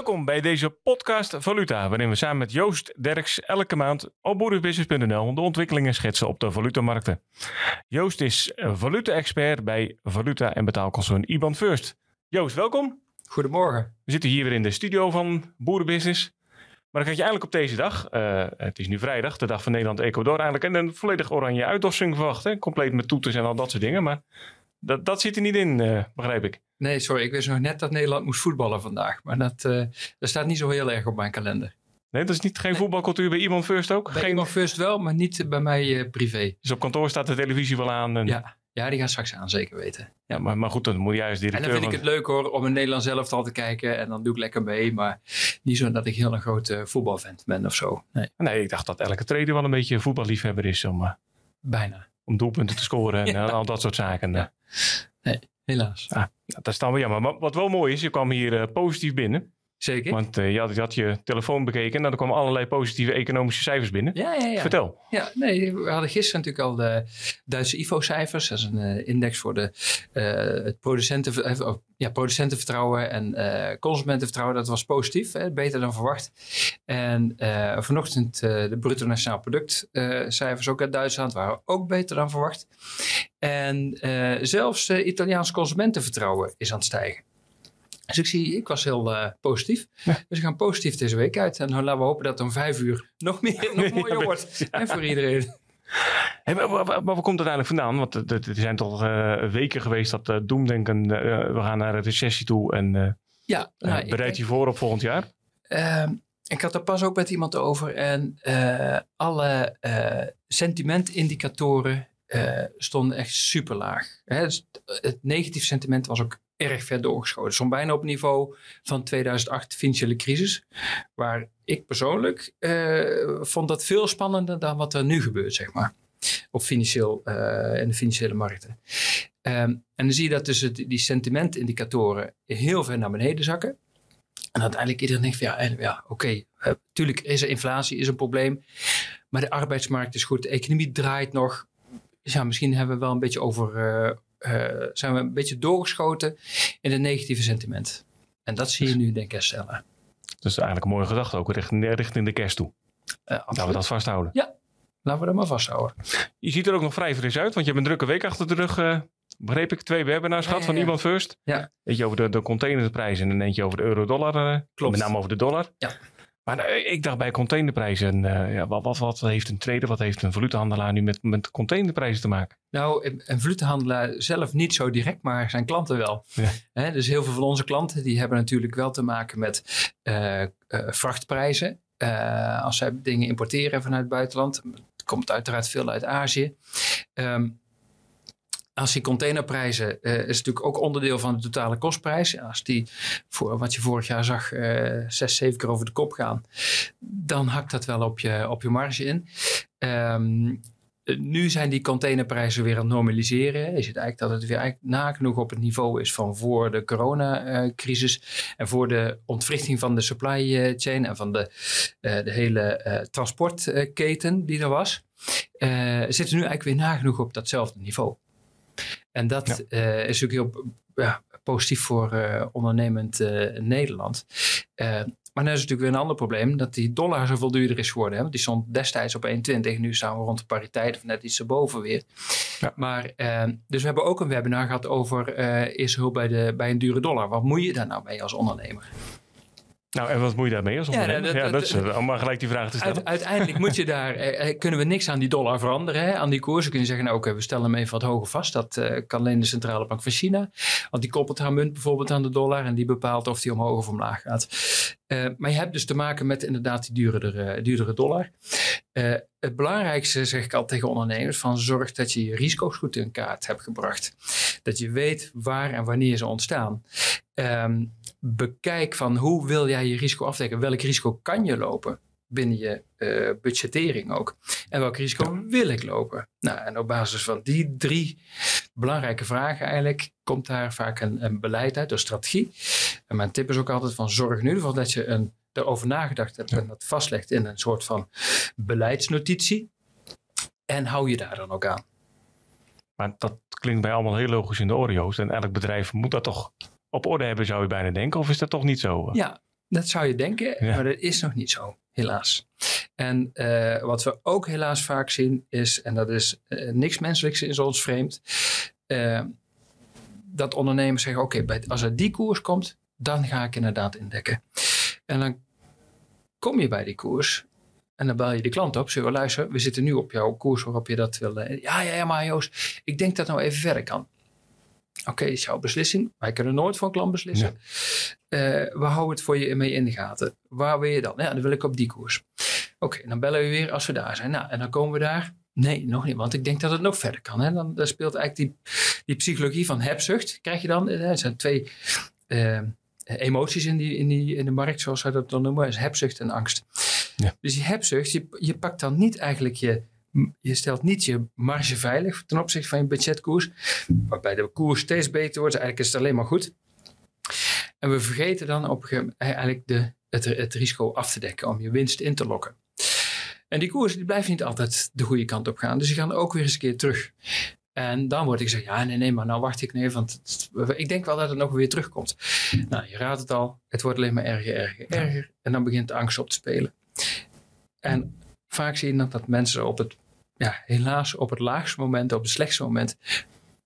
Welkom bij deze podcast Valuta, waarin we samen met Joost Derks elke maand op boerenbusiness.nl de ontwikkelingen schetsen op de valutamarkten. Joost is valuta-expert bij valuta- en betaalconcern IBAN First. Joost, welkom. Goedemorgen. We zitten hier weer in de studio van Boerenbusiness. Maar dan krijg je eigenlijk op deze dag, uh, het is nu vrijdag, de dag van Nederland-Ecuador eigenlijk, en een volledig oranje uitdossing verwacht. Hè? Compleet met toeters en al dat soort dingen. Maar dat, dat zit er niet in, uh, begrijp ik. Nee, sorry. Ik wist nog net dat Nederland moest voetballen vandaag. Maar dat, uh, dat staat niet zo heel erg op mijn kalender. Nee, dat is niet geen nee. voetbalcultuur bij iemand First ook? Bij geen... iemand First wel, maar niet bij mij uh, privé. Dus op kantoor staat de televisie wel aan? En... Ja. ja, die gaat straks aan, zeker weten. Ja, maar, maar goed, dan moet jij als directeur... En dan vind ik het leuk hoor, om een Nederlands elftal te kijken. En dan doe ik lekker mee. Maar niet zo dat ik heel een grote voetbalvent ben of zo. Nee. nee, ik dacht dat elke trader wel een beetje voetballiefhebber is. Om, uh, Bijna. Om doelpunten te scoren en ja. al dat soort zaken. Ja. Nee, helaas. Ah, dat is dan wel jammer. Maar wat wel mooi is, je kwam hier uh, positief binnen. Zeker. Want uh, je, had, je, had, je telefoon bekeken en er kwamen allerlei positieve economische cijfers binnen. Ja, ja, ja. Vertel. Ja, nee, we hadden gisteren natuurlijk al de Duitse IFO-cijfers. Dat is een uh, index voor de, uh, het producenten, uh, ja, producentenvertrouwen en consumentenvertrouwen. Dat was positief, hè, beter dan verwacht. En vanochtend de bruto nationaal productcijfers ook uit Duitsland waren ook beter dan verwacht. En zelfs Italiaans consumentenvertrouwen is aan het stijgen. Dus ik, zie, ik was heel uh, positief. Ja. Dus we gaan positief deze week uit. En laten we hopen dat het om vijf uur nog, meer, nog mooier ja, wordt. En voor iedereen. Hey, maar, maar, maar, waar komt het eigenlijk vandaan? Want er zijn toch uh, weken geweest dat uh, doemdenken, we gaan naar een recessie toe. En ja, nou, bereid je voor op volgend jaar? Ehm, ik had er pas ook met iemand over. En alle sentimentindicatoren stonden echt super laag. Dus het negatief sentiment was ook erg ver doorgeschoten. Soms bijna op niveau van 2008 financiële crisis. Waar ik persoonlijk uh, vond dat veel spannender dan wat er nu gebeurt, zeg maar. Op financieel, uh, in de financiële markten. Um, en dan zie je dat dus het, die sentimentindicatoren heel ver naar beneden zakken. En uiteindelijk iedereen denkt van ja, ja oké, okay, uh, tuurlijk is er inflatie, is een probleem. Maar de arbeidsmarkt is goed, de economie draait nog. Dus ja, misschien hebben we wel een beetje over, uh, zijn we een beetje doorgeschoten in het negatieve sentiment. En dat zie je nu denk ik herstellen. Dus eigenlijk een mooie gedachte ook richting, richting de kerst toe. Uh, laten we dat vasthouden. Ja, laten we dat maar vasthouden. Je ziet er ook nog vrij fris uit, want je hebt een drukke week achter de rug. Begreep ik, twee webinars gehad ja, ja, ja. van Iemand First. Ja. Eentje over de, de containerprijzen en eentje over de euro-dollar. Klopt. Met name over de dollar. Ja. Maar nou, ik dacht bij containerprijzen, uh, ja, wat, wat, wat, heeft een trader, wat heeft een valutahandelaar nu met, met containerprijzen te maken? Nou, een valutahandelaar zelf niet zo direct, maar zijn klanten wel. Ja. He, dus heel veel van onze klanten die hebben natuurlijk wel te maken met uh, uh, vrachtprijzen. als zij dingen importeren vanuit het buitenland, het komt uiteraard veel uit Azië. Um, als die containerprijzen uh, is natuurlijk ook onderdeel van de totale kostprijs. Als die, voor, wat je vorig jaar zag, uh, zes, zeven keer over de kop gaan, dan hakt dat wel op je, op je marge in. Um, nu zijn die containerprijzen weer aan het normaliseren. Je ziet eigenlijk dat het weer eigenlijk nagenoeg op het niveau is van voor de coronacrisis. En voor de ontwrichting van de supply chain en van de, de hele transportketen die er was. Zitten nu eigenlijk weer nagenoeg op datzelfde niveau. En dat ja. uh, is natuurlijk heel ja, positief voor uh, ondernemend uh, Nederland. maar dan is natuurlijk weer een ander probleem dat die dollar zoveel duurder is geworden. Hè? Want die stond destijds op 1,20. Nu staan we rond de pariteit of net iets erboven weer. Ja. Maar, dus we hebben ook een webinar gehad over eerste hulp bij, de, bij een dure dollar. Wat moet je daar nou mee als ondernemer? Nou, en wat moet je daarmee als ondernemer? Ja, dat, ja, dat is om maar gelijk die vraag te stellen. Uiteindelijk moet je daar, eh, kunnen we niks aan die dollar veranderen. Hè? Aan die koers. We kunnen zeggen, nou oké, okay, we stellen hem even wat hoger vast. Dat uh, kan alleen de centrale bank van China. Want die koppelt haar munt bijvoorbeeld aan de dollar. En die bepaalt of die omhoog of omlaag gaat. Uh, maar je hebt dus te maken met inderdaad die duurdere, duurdere dollar. Uh, het belangrijkste zeg ik al tegen ondernemers: van zorg dat je je risico's goed in kaart hebt gebracht. Dat je weet waar en wanneer ze ontstaan. Um, bekijk van hoe wil jij je risico afdekken? Welk risico kan je lopen binnen je budgettering ook? En welk risico wil ik lopen? Nou, en op basis van die drie belangrijke vragen eigenlijk komt daar vaak een, een beleid uit, een strategie. En mijn tip is ook altijd van zorg in ieder geval dat je een, erover nagedacht hebt ja. en dat vastlegt in een soort van beleidsnotitie. En hou je daar dan ook aan. Maar dat klinkt bij allemaal heel logisch in de Oreo's. En elk bedrijf moet dat toch op orde hebben, zou je bijna denken? Of is dat toch niet zo? Ja, Dat zou je denken, Ja. maar dat is nog niet zo, helaas. En eh, wat we ook helaas vaak zien is, en dat is eh, niks menselijks is ons vreemd, eh, dat ondernemers zeggen, oké, als er die koers komt, dan ga ik inderdaad indekken. En dan kom je bij die koers en dan bel je de klant op. Zeg, luister, we zitten nu op jouw koers waarop je dat wil. eh, Ja, ja, ja, maar Joost, ik denk dat nou even verder kan. Oké, is jouw beslissing. Wij kunnen nooit voor een klant beslissen. Eh, we houden het voor je mee in de gaten. Waar wil je dan? Ja, dan wil ik op die koers. Oké, dan bellen we weer als we daar zijn. Nou, en dan komen we daar. Nee, nog niet, want ik denk dat het nog verder kan. Hè? Dan, dan speelt eigenlijk die, die psychologie van hebzucht. Krijg je dan? Eh, Er zijn twee emoties in, die, in, die, in de markt, zoals wij dat dan noemen. is hebzucht en angst. Ja. Dus die hebzucht, je, je pakt dan niet eigenlijk je... Je stelt niet je marge veilig ten opzichte van je budgetkoers. Waarbij de koers steeds beter wordt. Eigenlijk is het alleen maar goed. En we vergeten dan op moment eigenlijk de, het, het risico af te dekken om je winst in te lokken. En die koers die blijft niet altijd de goede kant op gaan. Dus die gaan ook weer eens een keer terug. En dan wordt ik gezegd, ja nee, nee, maar nou wacht ik nee, want het- ik denk wel dat het nog weer terugkomt. Nou, je raadt het al, het wordt alleen maar erger, erger, erger. En dan begint de angst op te spelen. En vaak zie je dan dat mensen op het, ja, helaas op het laagste moment, op het slechtste moment,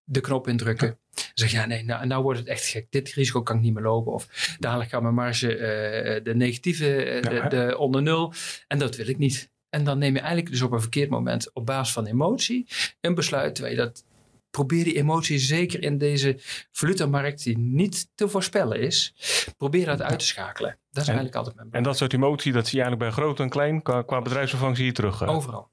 de knop indrukken. Zeg ja, nee, nou, nou wordt het echt gek. Dit risico kan ik niet meer lopen. Of dadelijk gaat mijn marge eh, de negatieve, eh, de onder nul. En dat wil ik niet. En dan neem je eigenlijk dus op een verkeerd moment op basis van emotie een besluit. Terwijl je dat probeer die emotie zeker in deze valutamarkt die niet te voorspellen is. Probeer dat uit te schakelen. Dat is En- eigenlijk altijd mijn En dat soort emotie, dat zie je eigenlijk bij groot en klein. Qua, qua bedrijfsomvang zie je terug. Overal.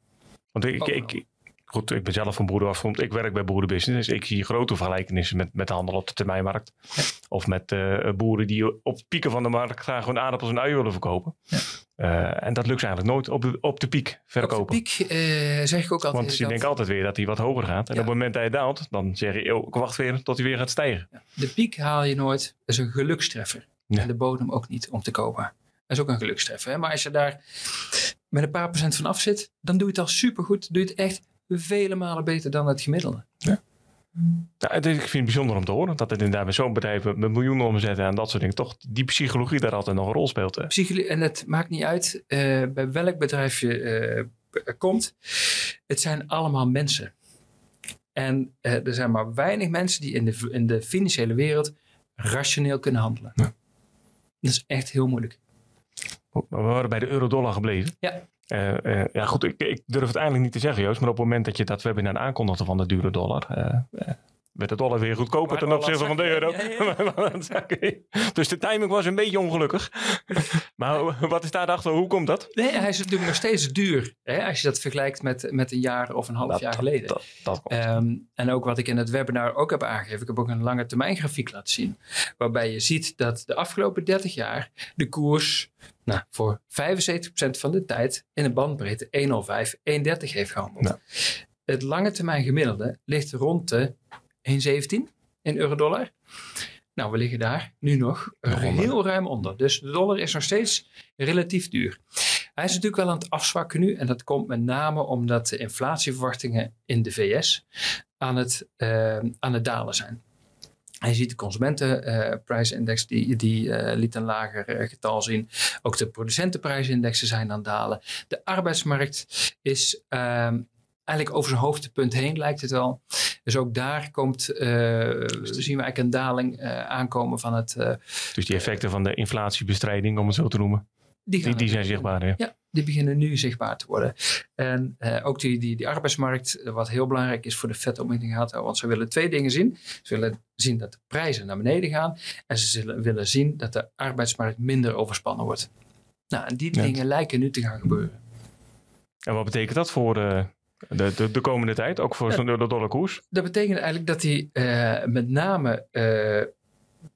Want ik, overal. ik, goed, ik ben zelf van boerenafkomst. Ik werk bij boerenbusiness. Dus ik zie grote vergelijkenissen met, met de handel op de termijnmarkt. Ja. Of met eh, boeren die op pieken van de markt graag gewoon aardappels en uien willen verkopen. Ja. Eh, en dat lukt eigenlijk nooit op de, op de piek verkopen. Op de piek eh, zeg ik ook altijd. Want je denkt altijd weer dat hij wat hoger gaat. En Ja. op het moment dat hij daalt, dan zeg je, oh, ik wacht weer tot hij weer gaat stijgen. De piek haal je nooit. Dat is een gelukstreffer. Ja. En de bodem ook niet om te kopen. Dat is ook een gelukstreffer. Hè? Maar als je daar met een paar procent van af zit, dan doe je het al supergoed. Doe je het echt vele malen beter dan het gemiddelde. Ja, is- ik vind het bijzonder om te horen dat het inderdaad bij zo'n bedrijf met miljoenen omzetten en dat soort dingen, toch die psychologie daar altijd nog een rol speelt. hè. Psycholo- en het maakt niet uit eh, bij welk bedrijf je eh, komt. Het zijn allemaal mensen. En eh, er zijn maar weinig mensen die in de, in de financiële wereld rationeel kunnen handelen. Ja. Dat is echt heel moeilijk. Maar we waren bij de euro-dollar gebleven. Ja. Eh, eh, ja, goed, ik, ik durf het eigenlijk niet te zeggen, Joost. Maar op het moment dat je dat webinar aankondigde van de dure dollar, werd de dollar weer goedkoper ten opzichte van de euro. dus de timing was een beetje ongelukkig. maar wat is daarachter? Hoe komt dat? Nee, hij is natuurlijk nog steeds duur. Hè, als je dat vergelijkt met, met een jaar of een half Dat- jaar geleden. Dat. Ehm, en ook wat ik in het webinar ook heb aangegeven. Ik heb ook een lange termijn grafiek laten zien. Waarbij je ziet dat de afgelopen 30 jaar de koers nou, voor 75% van de tijd in een bandbreedte 105, 130 heeft gehandeld. Het lange termijn gemiddelde ligt rond de 117 in euro-dollar. Nou, we liggen daar nu nog heel ruim onder. Dus de dollar is nog steeds relatief duur. Hij is natuurlijk wel aan het afzwakken nu. En dat komt met name omdat de inflatieverwachtingen in de VS aan het, eh, aan het dalen zijn. En je ziet de consumentenprijsindex, die, die eh, liet een lager eh, getal zien. Ook de producentenprijsindexen zijn aan het dalen. De arbeidsmarkt is ehm, eigenlijk over zijn hoogtepunt heen, lijkt het wel. Dus ook daar komt, eh, zien we eigenlijk een daling eh, aankomen van het... eh, dus die effecten van de inflatiebestrijding, om het zo te noemen, die, die, die zijn zichtbaar. Ja. Ja, die beginnen nu zichtbaar te worden. En ook die, die, die arbeidsmarkt, wat heel belangrijk is voor de vet om in de gaten te houden. Want ze willen twee dingen zien. Ze willen zien dat de prijzen naar beneden gaan. En ze zullen, willen zien dat de arbeidsmarkt minder overspannen wordt. Nou, en die dingen lijken nu te gaan gebeuren. En wat betekent dat voor eh, de, de, de komende tijd? Ook voor zo'n de dollar koers? Dat betekent eigenlijk dat die eh, met name, eh,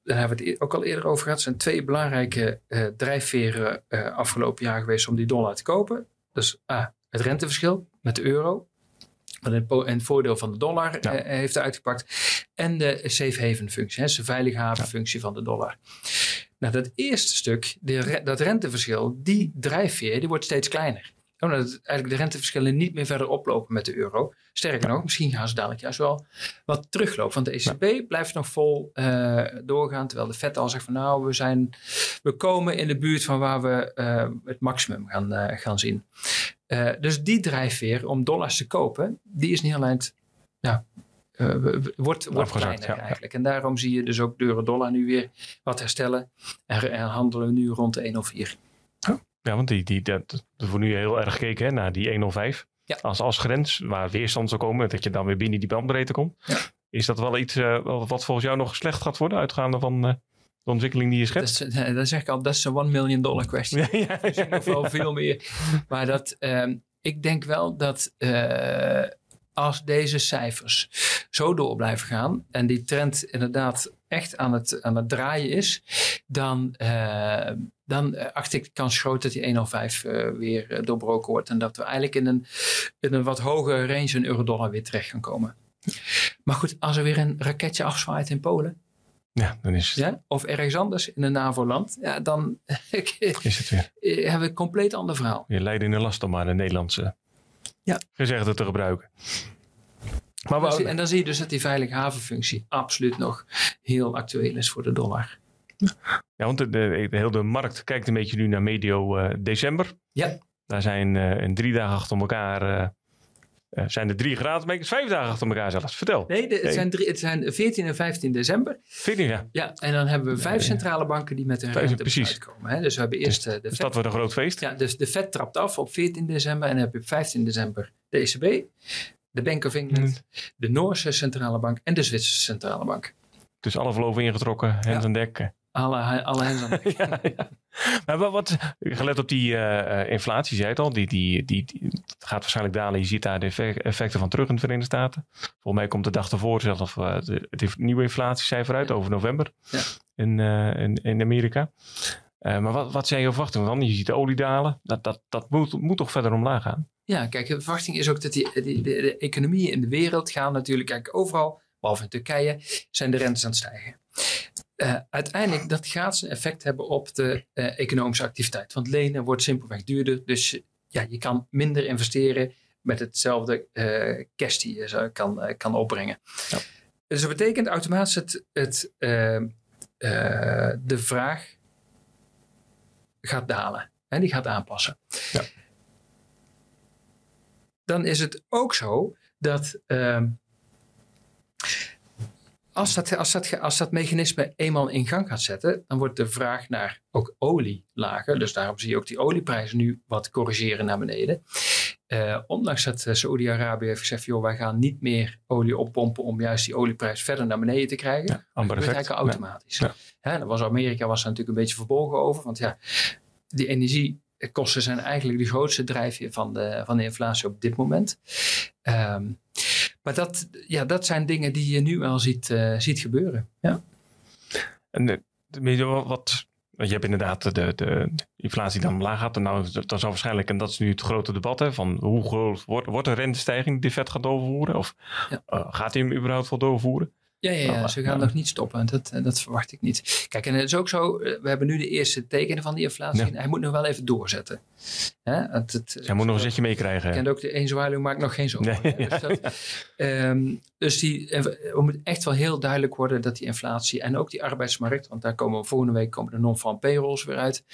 daar hebben we het e- ook al eerder over gehad, zijn twee belangrijke eh, drijfveren afgelopen jaar geweest om die dollar te kopen. Dus A, het renteverschil met de euro. Wat een, een voordeel van de dollar Ja. heeft uitgepakt. En de safe haven functie, hè, de veilige havenfunctie van de dollar. Nou, dat eerste stuk, de dat renteverschil, die drijfveer, die wordt steeds kleiner. Omdat het eigenlijk de renteverschillen niet meer verder oplopen met de euro. Sterker nog, misschien gaan ze dadelijk juist wel wat teruglopen. Want de ECB blijft nog vol uh, doorgaan. Terwijl de Fed al zegt van nou, we, zijn, we komen in de buurt van waar we uh, het maximum gaan, uh, gaan zien. dus die drijfveer om dollars te kopen, die is niet alleen ja, wordt, wordt kleiner ja. eigenlijk. En daarom zie je dus ook de euro-dollar nu weer wat herstellen. En, en handelen we nu rond de 1,04. Ja, want die, die, dat, wordt nu heel erg gekeken hè, naar die 105. Ja. Als, als grens waar weerstand zou komen, dat je dan weer binnen die bandbreedte komt. Ja. Is dat wel iets uh, wat volgens jou nog slecht gaat worden, uitgaande van uh, de ontwikkeling die je? Dat, is, dat zeg ik al, dat is een one million dollar question. Ja, ja, ja, ja. Nog wel veel meer. Maar dat, um, ik denk wel dat uh, als deze cijfers zo door blijven gaan en die trend inderdaad echt aan het, aan het draaien is, dan, uh, dan acht ik de kans groot dat die 105 uh, weer uh, doorbroken wordt. En dat we eigenlijk in een, in een wat hogere range een euro-dollar weer terecht gaan komen. Maar goed, als er weer een raketje afzwaait in Polen. Ja, dan is het. Ja, of ergens anders in een NAVO-land. Ja, dan is het weer. hebben we een compleet ander verhaal. Je leidt in de last om maar de Nederlandse ja. gezegde te gebruiken. Maar we, en dan zie je dus dat die veilige havenfunctie absoluut nog heel actueel is voor de dollar. Ja, want de, de, de hele markt kijkt een beetje nu naar medio uh, december. Ja. Daar zijn uh, in drie dagen achter elkaar uh, uh, zijn er drie graadmeters, vijf dagen achter elkaar zelfs. Vertel. Nee, de, het, nee. Zijn drie, het zijn 14 en 15 december. 14, ja. Ja, en dan hebben we vijf centrale banken die met een rente uitkomen. Hè? Dus we hebben eerst dus, de dus Fed. dat wordt een groot feest. Ja, dus de Fed trapt af op 14 december en dan heb je op 15 december de ECB de Bank of England, mm. de Noorse centrale bank en de Zwitserse centrale bank. Dus alle verloven ingetrokken, hens ja. aan dek. Alle, alle hens aan dek. ja, ja. Maar wat, gelet op die uh, inflatie, zei het al, die, die, die, gaat waarschijnlijk dalen. Je ziet daar de effecten van terug in de Verenigde Staten. Volgens mij komt de dag ervoor zelf uh, de, het nieuwe inflatiecijfer uit over november in, in, in Amerika. Maar wat, wat zijn je verwachtingen dan? Je ziet de olie dalen. Dat, dat, dat moet, moet toch verder omlaag gaan? Ja, kijk, de verwachting is ook dat die, die de, de, economieën in de wereld gaan natuurlijk, kijk, overal, behalve in Turkije, zijn de rentes aan het stijgen. Uh, uiteindelijk, dat gaat zijn effect hebben op de uh, economische activiteit. Want lenen wordt simpelweg duurder. Dus ja, je kan minder investeren met hetzelfde uh, cash die je kan, kan opbrengen. Ja. Dus dat betekent automatisch het, het, de vraag gaat dalen. En die gaat aanpassen. Ja. Dan is het ook zo dat uh, als, dat, als, dat, als dat mechanisme eenmaal in gang gaat zetten, dan wordt de vraag naar ook olie lager. Dus daarom zie je ook die olieprijzen nu wat corrigeren naar beneden. Uh, ondanks dat uh, Saoedi-Arabië heeft gezegd, joh, wij gaan niet meer olie oppompen om juist die olieprijs verder naar beneden te krijgen. Ja, dat gebeurt eigenlijk automatisch. Ja. Ja. was Amerika was er natuurlijk een beetje verbolgen over, want ja, die energiekosten zijn eigenlijk de grootste drijfveer van de, van de inflatie op dit moment. Um, maar dat, ja, dat zijn dingen die je nu al ziet, uh, ziet gebeuren. Ja. En je wat, je hebt inderdaad de, de, de inflatie dan omlaag gaat. En nou, dan zal waarschijnlijk, en dat is nu het grote debat, hè, van hoe groot wordt, wordt een rentestijging die vet gaat doorvoeren? Of ja. uh, gaat hij hem überhaupt wel doorvoeren? Ja, ja, ja, ze gaan nog niet stoppen. Dat, eh, dat verwacht ik niet. Kijk, en het is ook zo, eh, we hebben nu de eerste tekenen van die inflatie. Hij moet nog wel even doorzetten. Hè? Het, het, Hij moet nog een zetje meekrijgen. Ken ook de zwaluw maakt nog geen zomer. Nee, dus, dat, um, dus die, we moet echt wel heel duidelijk worden dat die inflatie en ook die arbeidsmarkt, want daar komen we volgende week komen de non-farm payrolls weer uit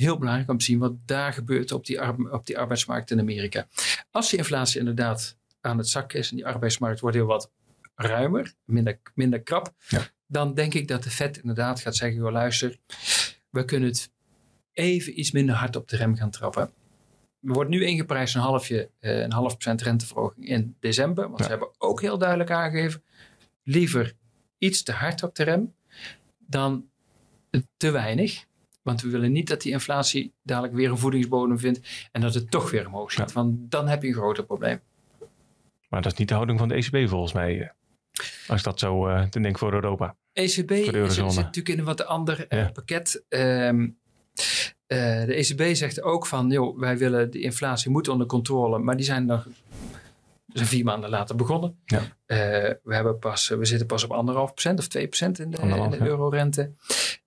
heel belangrijk om te zien wat daar gebeurt op die, op die arbeidsmarkt in Amerika. Als die inflatie inderdaad aan het zakken is en die arbeidsmarkt wordt heel wat ruimer, minder, minder krap, ja. dan denk ik dat de Fed inderdaad gaat zeggen: joh, luister, we kunnen het even iets minder hard op de rem gaan trappen. Er wordt nu ingeprijsd een, halfje, uh, een half procent renteverhoging in december. Want ja. ze hebben ook heel duidelijk aangegeven: liever iets te hard op de rem dan te weinig. Want we willen niet dat die inflatie dadelijk weer een voedingsbodem vindt en dat het toch weer omhoog zit. Ja. Want dan heb je een groter probleem. Maar dat is niet de houding van de ECB volgens mij. Als ik dat zo uh, denk voor Europa. ECB zit, zit natuurlijk in een wat ander uh, ja. pakket. Um, uh, de ECB zegt ook van, joh, wij willen de inflatie moet onder controle, maar die zijn nog zijn vier maanden later begonnen. Ja. we, hebben pas, we zitten pas op anderhalf procent of 2 procent in de, in de eurorente.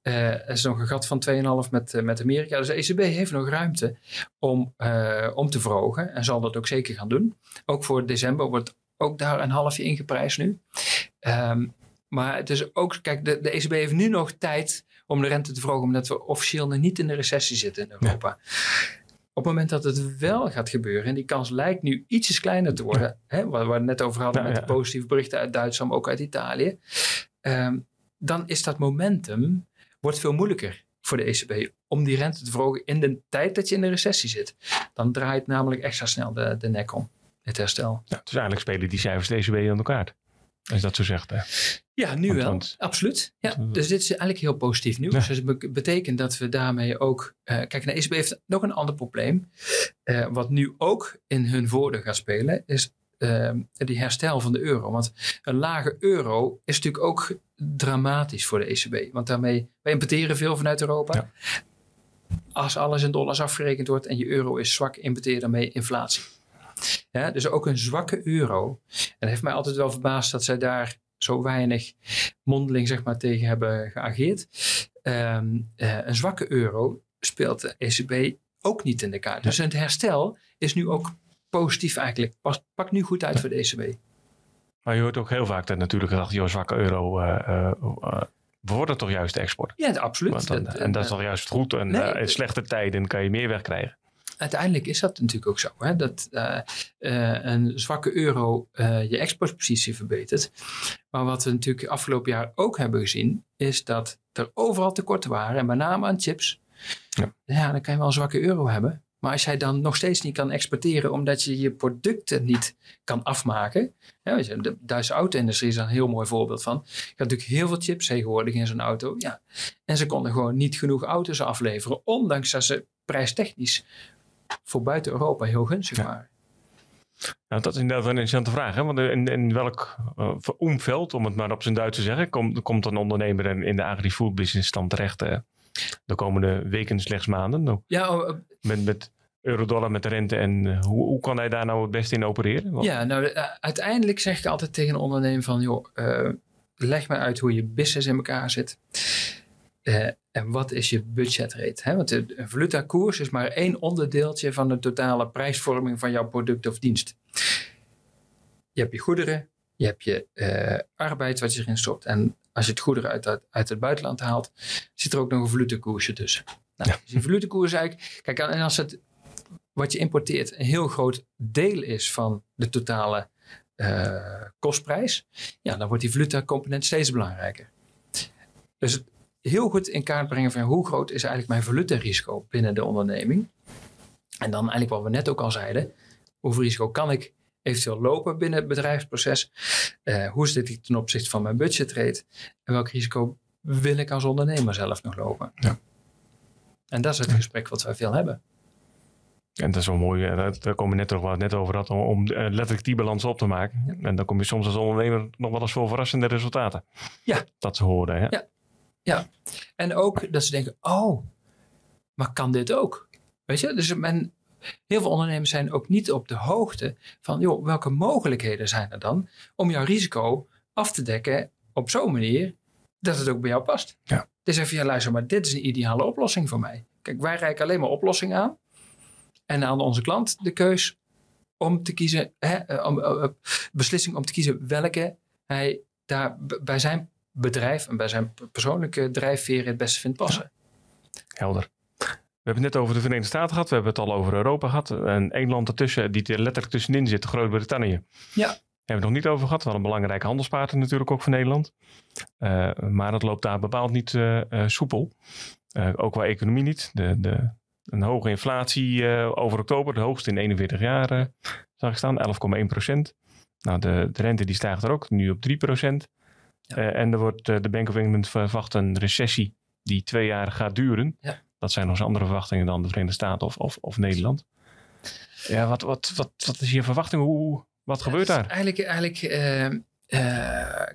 er is nog een gat van 2,5 met, met Amerika. Dus de ECB heeft nog ruimte om, om te verhogen en zal dat ook zeker gaan doen. Ook voor december wordt ook daar een halfje ingeprijsd nu. Ehm, maar het is ook, kijk, de, de ECB heeft nu nog tijd om de rente te verhogen, omdat we officieel nog niet in de recessie zitten in Europa. Op het moment dat het wel gaat gebeuren, en die kans lijkt nu ietsjes kleiner te worden, hè, waar we het net over hadden met de positieve berichten uit Duitsland, maar ook uit Italië, ehm, dan is dat momentum wordt veel moeilijker voor de ECB om die rente te verhogen in de tijd dat je in de recessie zit. Dan draait namelijk extra snel de, de nek om, het herstel. Ja, dus eigenlijk spelen die cijfers de ECB aan elkaar. Als dat zo zegt. Hè? Ja, nu wel. Absoluut. Ja, dus dit is eigenlijk heel positief nieuws. Dus het betekent dat we daarmee ook. Uh, kijk, de ECB heeft nog een ander probleem. Uh, wat nu ook in hun voordeel gaat spelen, is uh, die herstel van de euro. Want een lage euro is natuurlijk ook dramatisch voor de ECB. Want daarmee, wij importeren veel vanuit Europa. Ja. Als alles in dollars afgerekend wordt en je euro is zwak, importeer daarmee inflatie. Ja, dus ook een zwakke euro. En het heeft mij altijd wel verbaasd dat zij daar zo weinig mondeling zeg maar, tegen hebben geageerd. Ehm, eh, een zwakke euro speelt de ECB ook niet in de kaart. Dus het herstel is nu ook positief eigenlijk. Pas, pakt nu goed uit voor de ECB. Maar je hoort ook heel vaak dat natuurlijk gedacht, joh, zwakke euro uh, uh, toch juist de export? Ja, absoluut. en dat is toch juist goed. En nee, in slechte tijden kan je meer wegkrijgen uiteindelijk is dat natuurlijk ook zo. Hè? Dat uh, uh, een zwakke euro uh, je exportpositie verbetert. Maar wat we natuurlijk afgelopen jaar ook hebben gezien, is dat er overal tekorten waren. En met name aan chips. Ja. ja, dan kan je wel een zwakke euro hebben. Maar als jij dan nog steeds niet kan exporteren omdat je je producten niet kan afmaken. Ja, de Duitse auto-industrie is daar een heel mooi voorbeeld van. Je hebt natuurlijk heel veel chips tegenwoordig in zo'n auto. Ja. En ze konden gewoon niet genoeg auto's afleveren. Ondanks dat ze prijstechnisch voor buiten Europa heel gunstig ja. waren. Nou, dat is inderdaad een interessante vraag. Hè? Want in, in welk uh, omveld, om het maar op zijn Duits te zeggen, komt, komt een ondernemer in de agri-food business dan terecht uh, de komende weken, slechts maanden? Nou, ja, uh, met, met euro-dollar, met de rente en hoe, hoe kan hij daar nou het beste in opereren? Want... Ja, nou uiteindelijk zeg ik altijd tegen een ondernemer van, joh, leg maar uit hoe je business in elkaar zit. Uh, en wat is je budgetrate? Hè? Want de valutakoers is maar één onderdeeltje van de totale prijsvorming van jouw product of dienst. Je hebt je goederen, je hebt je uh, arbeid wat je erin stopt. En als je het goederen uit, uit, het buitenland haalt, zit er ook nog een valutakoersje tussen. Nou, ja. Dus die valutakoers eigenlijk... Kijk, en als het wat je importeert een heel groot deel is van de totale uh, kostprijs, ja, dan wordt die valuta-component steeds belangrijker. Dus het, heel goed in kaart brengen van hoe groot is eigenlijk mijn valutarisico binnen de onderneming. En dan eigenlijk wat we net ook al zeiden, hoeveel risico kan ik eventueel lopen binnen het bedrijfsproces? Uh, hoe zit ik ten opzichte van mijn budgetrate? En welk risico wil ik als ondernemer zelf nog lopen? Ja. En dat is het gesprek wat wij veel hebben. En dat is wel mooi, eh, daar komen we net, over, net over had, om eh, letterlijk die balans op te maken. En dan kom je soms als ondernemer nog wel eens voor verrassende resultaten. Ja. Dat ze horen. Hè? Ja, ja, en ook dat ze denken, oh, maar kan dit ook? Weet je, dus men, heel veel ondernemers zijn ook niet op de hoogte van, joh, welke mogelijkheden zijn er dan om jouw risico af te dekken op zo'n manier dat het ook bij jou past. Ja. Dus even, ja, luister, maar dit is een ideale oplossing voor mij. Kijk, wij reiken alleen maar oplossingen aan. En aan onze klant de keus om te kiezen, hè, eh, om, uh, beslissing om te kiezen welke hij daar bij zijn bedrijf en bij zijn persoonlijke drijfveer het beste vindt passen. Helder. We hebben het net over de Verenigde Staten gehad. We hebben het al over Europa gehad. En één land ertussen die er letterlijk tussenin zit, Groot-Brittannië. Ja. Hebben we het nog niet over gehad. Wel een belangrijke handelspartner natuurlijk ook voor Nederland. Uh, maar dat loopt daar bepaald niet uh, uh, soepel. ook qua economie niet. De, de, een hoge inflatie over oktober, de hoogste in 41 jaar, zag ik staan, 11,1 procent. Nou, de, de rente die stijgt er ook, nu op 3 procent. Eh, en er wordt uh, de Bank of England verwacht een recessie die twee jaar gaat duren. Ja. Dat zijn nog eens andere verwachtingen dan de Verenigde Staten of, of, of Nederland. Ja, wat, wat, wat, wat is je verwachting? Hoe, wat gebeurt daar? Eigenlijk, eigenlijk uh,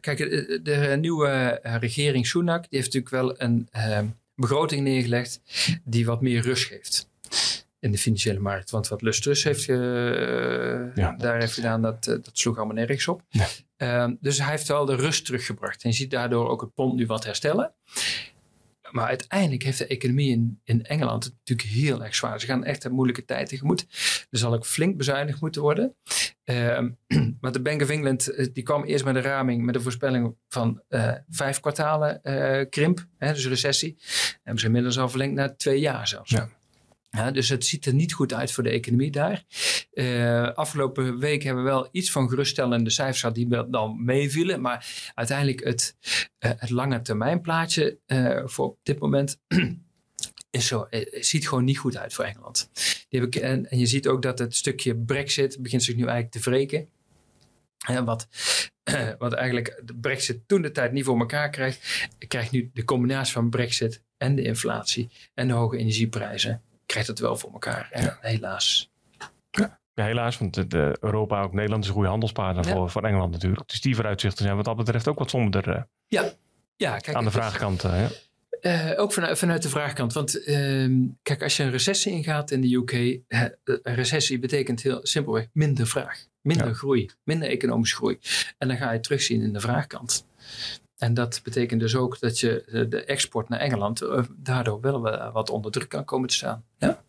kijk, de, de, nieuwe regering Sunak die heeft natuurlijk wel een begroting neergelegd die wat meer rust geeft in de financiële markt. Want wat Lustrus heeft ja, daar heeft gedaan, dat, dat sloeg allemaal nergens op. Ja. Ehm, dus hij heeft wel de rust teruggebracht. En je ziet daardoor ook het pond nu wat herstellen. maar uiteindelijk heeft de economie in, in Engeland het natuurlijk heel erg zwaar. Ze gaan echt een moeilijke tijd tegemoet. Er zal ook flink bezuinigd moeten worden. Ehm, maar de Bank of England eh, die kwam eerst met een raming met een voorspelling van uh, vijf kwartalen uh, krimp, hè, dus recessie. En zijn inmiddels al verlengd naar twee jaar zelfs. Ja. Dus het ziet er niet goed uit voor de economie daar. Uh, afgelopen week hebben we wel iets van geruststellende cijfers gehad die dan meevielen. Maar uiteindelijk het, uh, het lange termijn plaatje uh, voor dit moment is zo, ziet gewoon niet goed uit voor Engeland. Die en, je ziet ook dat het stukje brexit begint zich nu eigenlijk te wreken. En wat, wat eigenlijk de brexit toen de tijd niet voor elkaar krijgt, krijgt nu de combinatie van brexit en de inflatie en de hoge energieprijzen krijgt het wel voor elkaar. Ja. Helaas. Ja. ja. helaas, want de, Europa, ook Nederland is een goede handelspartner voor, voor Engeland natuurlijk. Dus die vooruitzichten zijn wat dat betreft ook wat somberder uh, ja. Ja, kijk, aan de vraagkant. Uh, ja. Uh, ook vanuit, vanuit de vraagkant. Want uh, kijk, als je een recessie ingaat in de UK, een recessie betekent heel simpelweg minder vraag, minder ja. groei, minder economische groei. En dan ga je terugzien in de vraagkant. En dat betekent dus ook dat je de export naar Engeland daardoor wel wat onder druk kan komen te staan. Ja?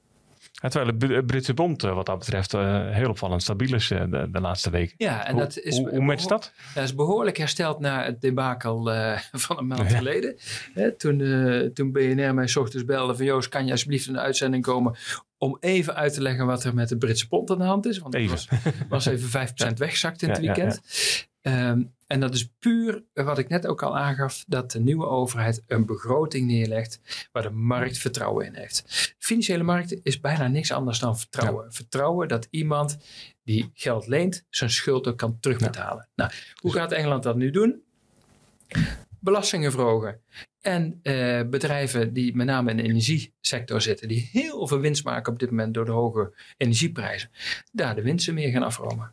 terwijl de Britse bond wat dat betreft heel opvallend stabiel is de, de, laatste weken. Ja, en hoe, dat is, hoe, hoe matcht dat? Dat is behoorlijk hersteld na het debakel uh, van een maand ja. geleden. Hè, toen, uh, toen BNR mij s ochtends belde van Joost, kan je alsjeblieft in de uitzending komen om even uit te leggen wat er met de Britse pond aan de hand is. Want het was, was even 5% ja. weggezakt in het weekend. Um, en dat is puur wat ik net ook al aangaf, dat de nieuwe overheid een begroting neerlegt waar de markt vertrouwen in heeft. Financiële markt is bijna niks anders dan vertrouwen. Ja. Vertrouwen dat iemand die geld leent zijn schuld ook kan terugbetalen. Ja. Nou, hoe gaat Engeland dat nu doen? Belastingen verhogen. En eh, bedrijven die met name in de energiesector zitten, die heel veel winst maken op dit moment door de hoge energieprijzen, daar de winsten meer gaan afromen.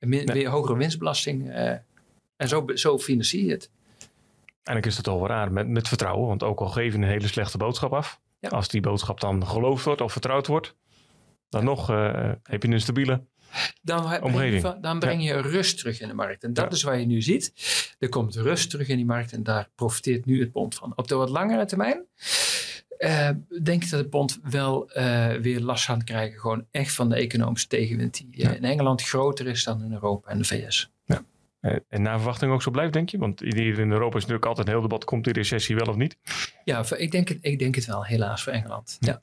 Nee. hogere winstbelasting. Uh, en zo, zo financier je het. Eigenlijk is het al wel raar met, met vertrouwen, want ook al geef je een hele slechte boodschap af, ja. als die boodschap dan geloofd wordt of vertrouwd wordt, dan nog uh, heb je een stabiele dan breng, je, dan breng je rust terug in de markt. En dat is wat je nu ziet. Er komt rust terug in die markt en daar profiteert nu het bond van. Op de wat langere termijn uh, denk ik dat het bond wel uh, weer last gaat krijgen. Gewoon echt van de economische tegenwind die ja. in Engeland groter is dan in Europa en de VS. Ja. En naar verwachting ook zo blijft, denk je? Want in Europa is natuurlijk altijd een heel debat: komt die recessie wel of niet? Ja, ik denk het, ik denk het wel, helaas voor Engeland. Ja.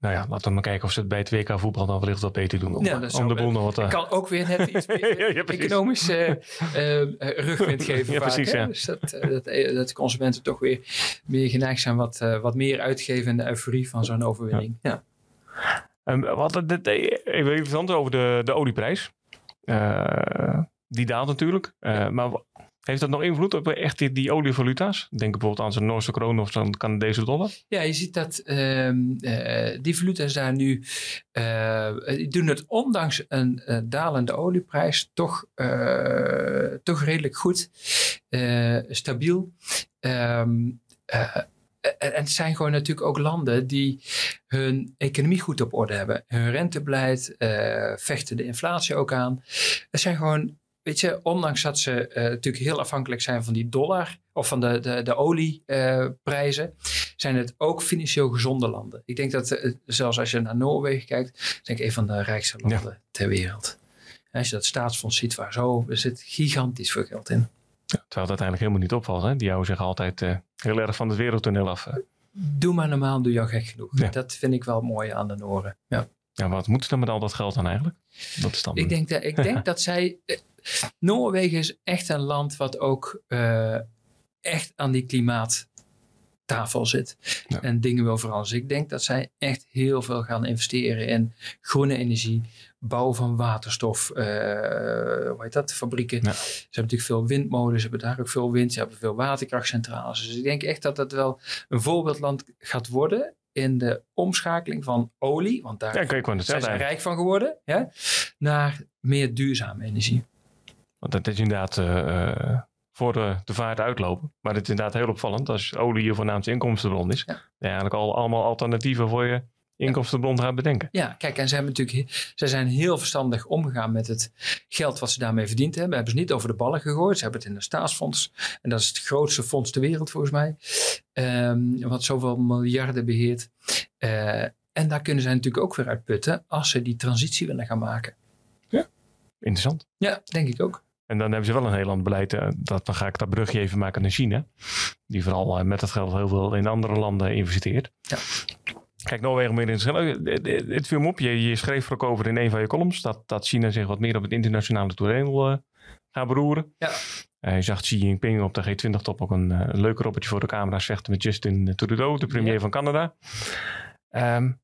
Nou ja, laten we maar kijken of ze het bij het WK voetbal dan wellicht wat beter doen. Om, ja, om de boel nog wat... Uh... kan ook weer net iets meer ja, economisch uh, uh, rugwind geven. ja, vaak, precies. Dus dat, dat, dat, de consumenten toch weer meer geneigd zijn wat, wat meer uitgeven in de euforie van zo'n overwinning. Ja. Um, hadden dit even interessant over de, de olieprijs. die daalt natuurlijk. maar heeft dat nog invloed op echt die, die? Denk bijvoorbeeld aan zijn Noorse kroon of zo'n Canadese dollar. Ja, je ziet dat uh, uh, die valuta's daar nu uh, doen het ondanks een dalende olieprijs toch, toch redelijk goed. stabiel. Um, en het zijn gewoon natuurlijk ook landen die hun economie goed op orde hebben. Hun rentebeleid, vechten de inflatie ook aan. Het zijn gewoon weet je, ondanks dat ze uh, natuurlijk heel afhankelijk zijn van die dollar of van de, de, de olieprijzen, uh, zijn het ook financieel gezonde landen. Ik denk dat uh, zelfs als je naar Noorwegen kijkt, denk ik een van de rijkste landen ja. ter wereld. En als je dat staatsfonds ziet waar zo, er zit gigantisch veel geld in. Ja, terwijl het uiteindelijk helemaal niet opvalt. Hè? Die houden zich altijd heel erg van het wereldtoneel af. Doe maar normaal, doe je al gek genoeg. Ja. Dat vind ik wel mooi aan de Noren. Ja. Ja, wat moeten ze dan met al dat geld dan eigenlijk? Dat is dan... Ik denk dat, ik denk dat zij Noorwegen is echt een land wat ook uh, echt aan die klimaattafel zit. Ja. En dingen wil veranderen. Dus ik denk dat zij echt heel veel gaan investeren in groene energie, bouw van waterstof, uh, hoe heet dat, fabrieken. Ja. Ze hebben natuurlijk veel windmolens, ze hebben daar ook veel wind, ze hebben veel waterkrachtcentrales. Dus ik denk echt dat dat wel een voorbeeldland gaat worden in de omschakeling van olie, want daar ja, zijn ze rijk van geworden, ja, naar meer duurzame energie. Want dat is inderdaad uh, voor de, de, vaart uitlopen. Maar het is inderdaad heel opvallend als olie je voornaamste inkomstenbron is. Ja. eigenlijk al, allemaal alternatieven voor je inkomstenbron gaat bedenken. Ja, kijk, en ze hebben natuurlijk, ze zijn heel verstandig omgegaan met het geld wat ze daarmee verdiend hebben. Hebben ze niet over de ballen gegooid. Ze hebben het in een staatsfonds. En dat is het grootste fonds ter wereld volgens mij. Ehm, wat zoveel miljarden beheert. Uh, en daar kunnen zij natuurlijk ook weer uit putten als ze die transitie willen gaan maken. Ja, interessant. Ja, denk ik ook. En dan hebben ze wel een heel ander beleid. Uh, dat, dan ga ik dat brugje even maken naar China. Die vooral uh, met dat geld heel veel in andere landen investeert. Ja. Kijk, Noorwegen meer interessant. Het viel me op. Je, je schreef er ook over in een van je columns. Dat, dat China zich wat meer op het internationale toneel uh, gaat beroeren. Ja. je zag Xi Jinping op de G20-top ook een uh, leuk robbertje voor de camera's vechten met Justin Trudeau, de premier ja. van Canada. Um,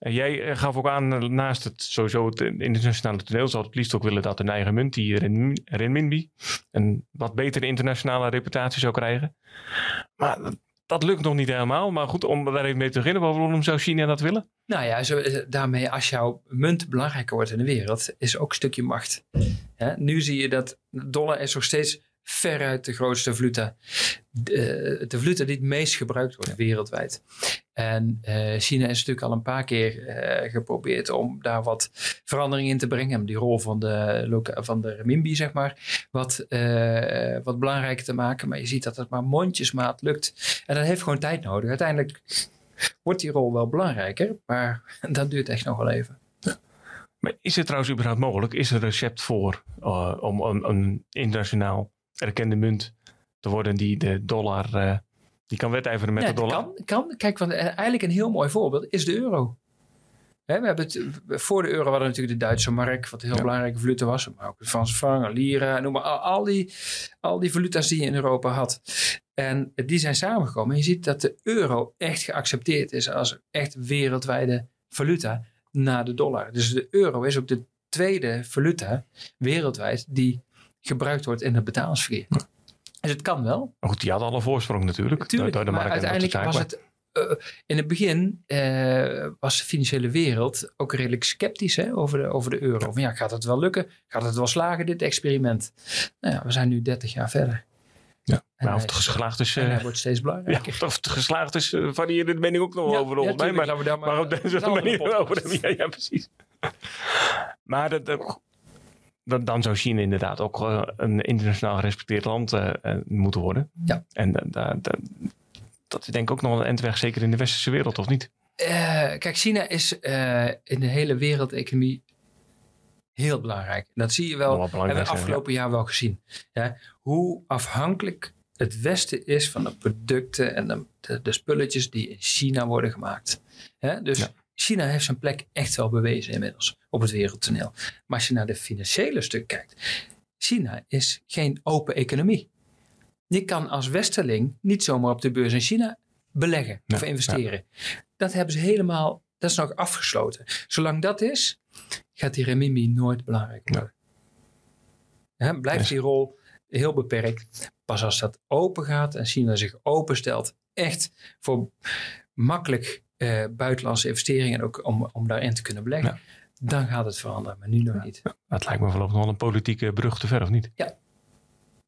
jij gaf ook aan, naast het sowieso het internationale toneel, zou het liefst ook willen dat een eigen munt, die renminbi, een wat betere internationale reputatie zou krijgen. Maar dat lukt nog niet helemaal. Maar goed, om daar even mee te beginnen, waarom zou China dat willen? Nou ja, zo, daarmee als jouw munt belangrijker wordt in de wereld, is ook een stukje macht. Nu zie je dat dollar is nog steeds veruit de grootste valuta. De, de valuta die het meest gebruikt wordt wereldwijd. En uh, China is natuurlijk al een paar keer uh, geprobeerd om daar wat verandering in te brengen. Om die rol van de, van de renminbi, zeg maar, wat, uh, wat belangrijker te maken. Maar je ziet dat het maar mondjesmaat lukt. En dat heeft gewoon tijd nodig. Uiteindelijk wordt die rol wel belangrijker, maar dat duurt echt nog wel even. Maar is het trouwens überhaupt mogelijk? Is er een recept voor om een, een internationaal erkende munt te worden die de dollar, uh, die kan wedijveren met nee, de dollar? Kan, kan. Kijk, want eigenlijk een heel mooi voorbeeld is de euro. Hè, we hebben het, voor de euro hadden we natuurlijk de Duitse mark, wat een heel ja. belangrijke valuta was. Maar ook de Franse franc, lira, noem maar al, al, die, al die valuta's die je in Europa had. En die zijn samengekomen. En je ziet dat de euro echt geaccepteerd is als echt wereldwijde valuta na de dollar. Dus de euro is ook de tweede valuta wereldwijd die gebruikt wordt in het betalingsverkeer. Ja. Dus het kan wel. Maar goed, die hadden al een voorsprong natuurlijk. Tuurlijk, door de maar uiteindelijk was het... Uh, in het begin uh, was de financiële wereld ook redelijk sceptisch hè, over, de, over de euro. Van ja, gaat het wel lukken? Gaat het wel slagen, dit experiment? Nou ja, we zijn nu 30 jaar verder. Ja, maar of het geslaagd is... En hij wordt steeds belangrijker. Ja, of het geslaagd is, uh, varieerde de mening ook nog ja, over ja, mij. Maar, maar, maar, op deze manier over ja, ja, precies. maar dat, dat, dan, dan zou China inderdaad ook uh, een internationaal gerespecteerd land uh, uh, moeten worden. Ja. En dat is denk ik ook nog een endweg, zeker in de westerse wereld, of niet? kijk, China is in de hele wereldeconomie heel belangrijk. Dat zie je wel, hebben we afgelopen ja. jaar wel gezien. Ja, hoe afhankelijk het Westen is van de producten en de, de, de spulletjes die in China worden gemaakt. Ja, dus ja. China heeft zijn plek echt wel bewezen inmiddels op het wereldtoneel. Maar als je naar de financiële stuk kijkt, China is geen open economie. Je kan als westerling niet zomaar op de beurs in China beleggen ja, of investeren. Ja. Dat hebben ze helemaal, dat is nog afgesloten. Zolang dat is, gaat die renminbi nooit belangrijk worden. Ja. blijft die rol heel beperkt. Pas als dat open gaat en China zich openstelt, echt voor makkelijk uh, buitenlandse investeringen ook om, om daarin te kunnen beleggen, ja. dan gaat het veranderen. Maar nu nog ja. niet. Dat lijkt me voorlopig nog een politieke brug te ver, of niet? Ja,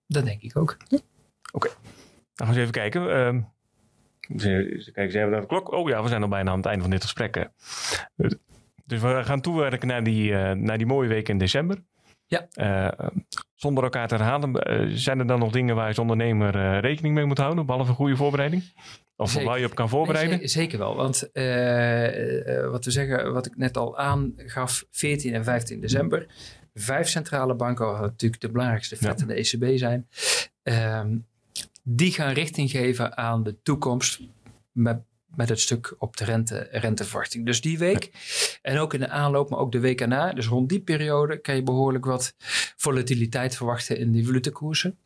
dat denk ik ook. Oké, okay. dan gaan we eens even kijken. Uh, Kijk, ze hebben naar de klok. Oh ja, we zijn al bijna aan het einde van dit gesprek. Dus we gaan toewerken naar die, uh, naar die mooie week in december. Ja. Uh, zonder elkaar te herhalen, uh, zijn er dan nog dingen waar je als ondernemer uh, rekening mee moet houden, behalve een goede voorbereiding? Of zeker. waar je op kan voorbereiden? Nee, zeker wel, want wat we zeggen, wat ik net al aangaf, 14 en 15 december. Vijf centrale banken, wat natuurlijk de belangrijkste vet ja. de ECB zijn, um, die gaan richting geven aan de toekomst met met het stuk op de rente, renteverwachting. Dus die week en ook in de aanloop, maar ook de week erna, dus rond die periode, kan je behoorlijk wat volatiliteit verwachten in die valutekoersen.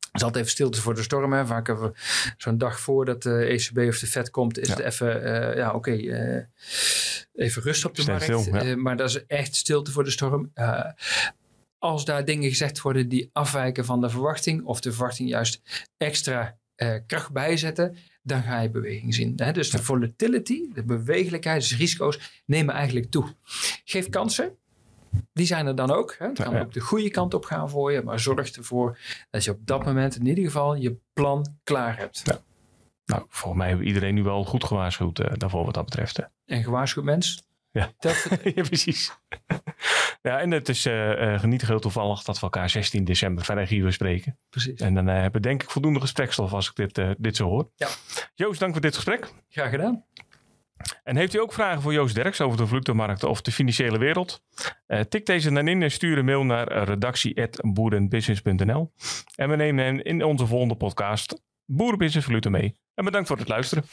Het is altijd even stilte voor de storm. Hè. Vaak hebben we zo'n dag voordat de ECB of de Fed komt, is ja. het even, uh, ja oké, okay, uh, even rust op de markt. Ja. uh, maar dat is echt stilte voor de storm. als daar dingen gezegd worden die afwijken van de verwachting, of de verwachting juist extra kracht bijzetten, dan ga je beweging zien. Hè? Dus de volatility, de bewegelijkheid, dus risico's nemen eigenlijk toe. Geef kansen. Die zijn er dan ook. Hè? Het kan ook de goede kant op gaan voor je, maar zorg ervoor dat je op dat moment in ieder geval je plan klaar hebt. Ja. Nou, volgens mij hebben iedereen nu wel goed gewaarschuwd uh, daarvoor wat dat betreft. En gewaarschuwd mens? Ja, ja precies. ja, en het is uh, niet heel toevallig dat we elkaar 16 december vrijdag hier spreken. Precies. En dan hebben we denk ik voldoende gesprekstof als ik dit, dit zo hoor. Ja. Joost, dank voor dit gesprek. Graag gedaan. En heeft u ook vragen voor Joost Derks over de valutemarkten of de financiële wereld? Uh, tik deze dan in en stuur een mail naar redactie.boerenbusiness.nl. En we nemen hen in onze volgende podcast Boerenbusiness Valute mee. En bedankt voor het luisteren.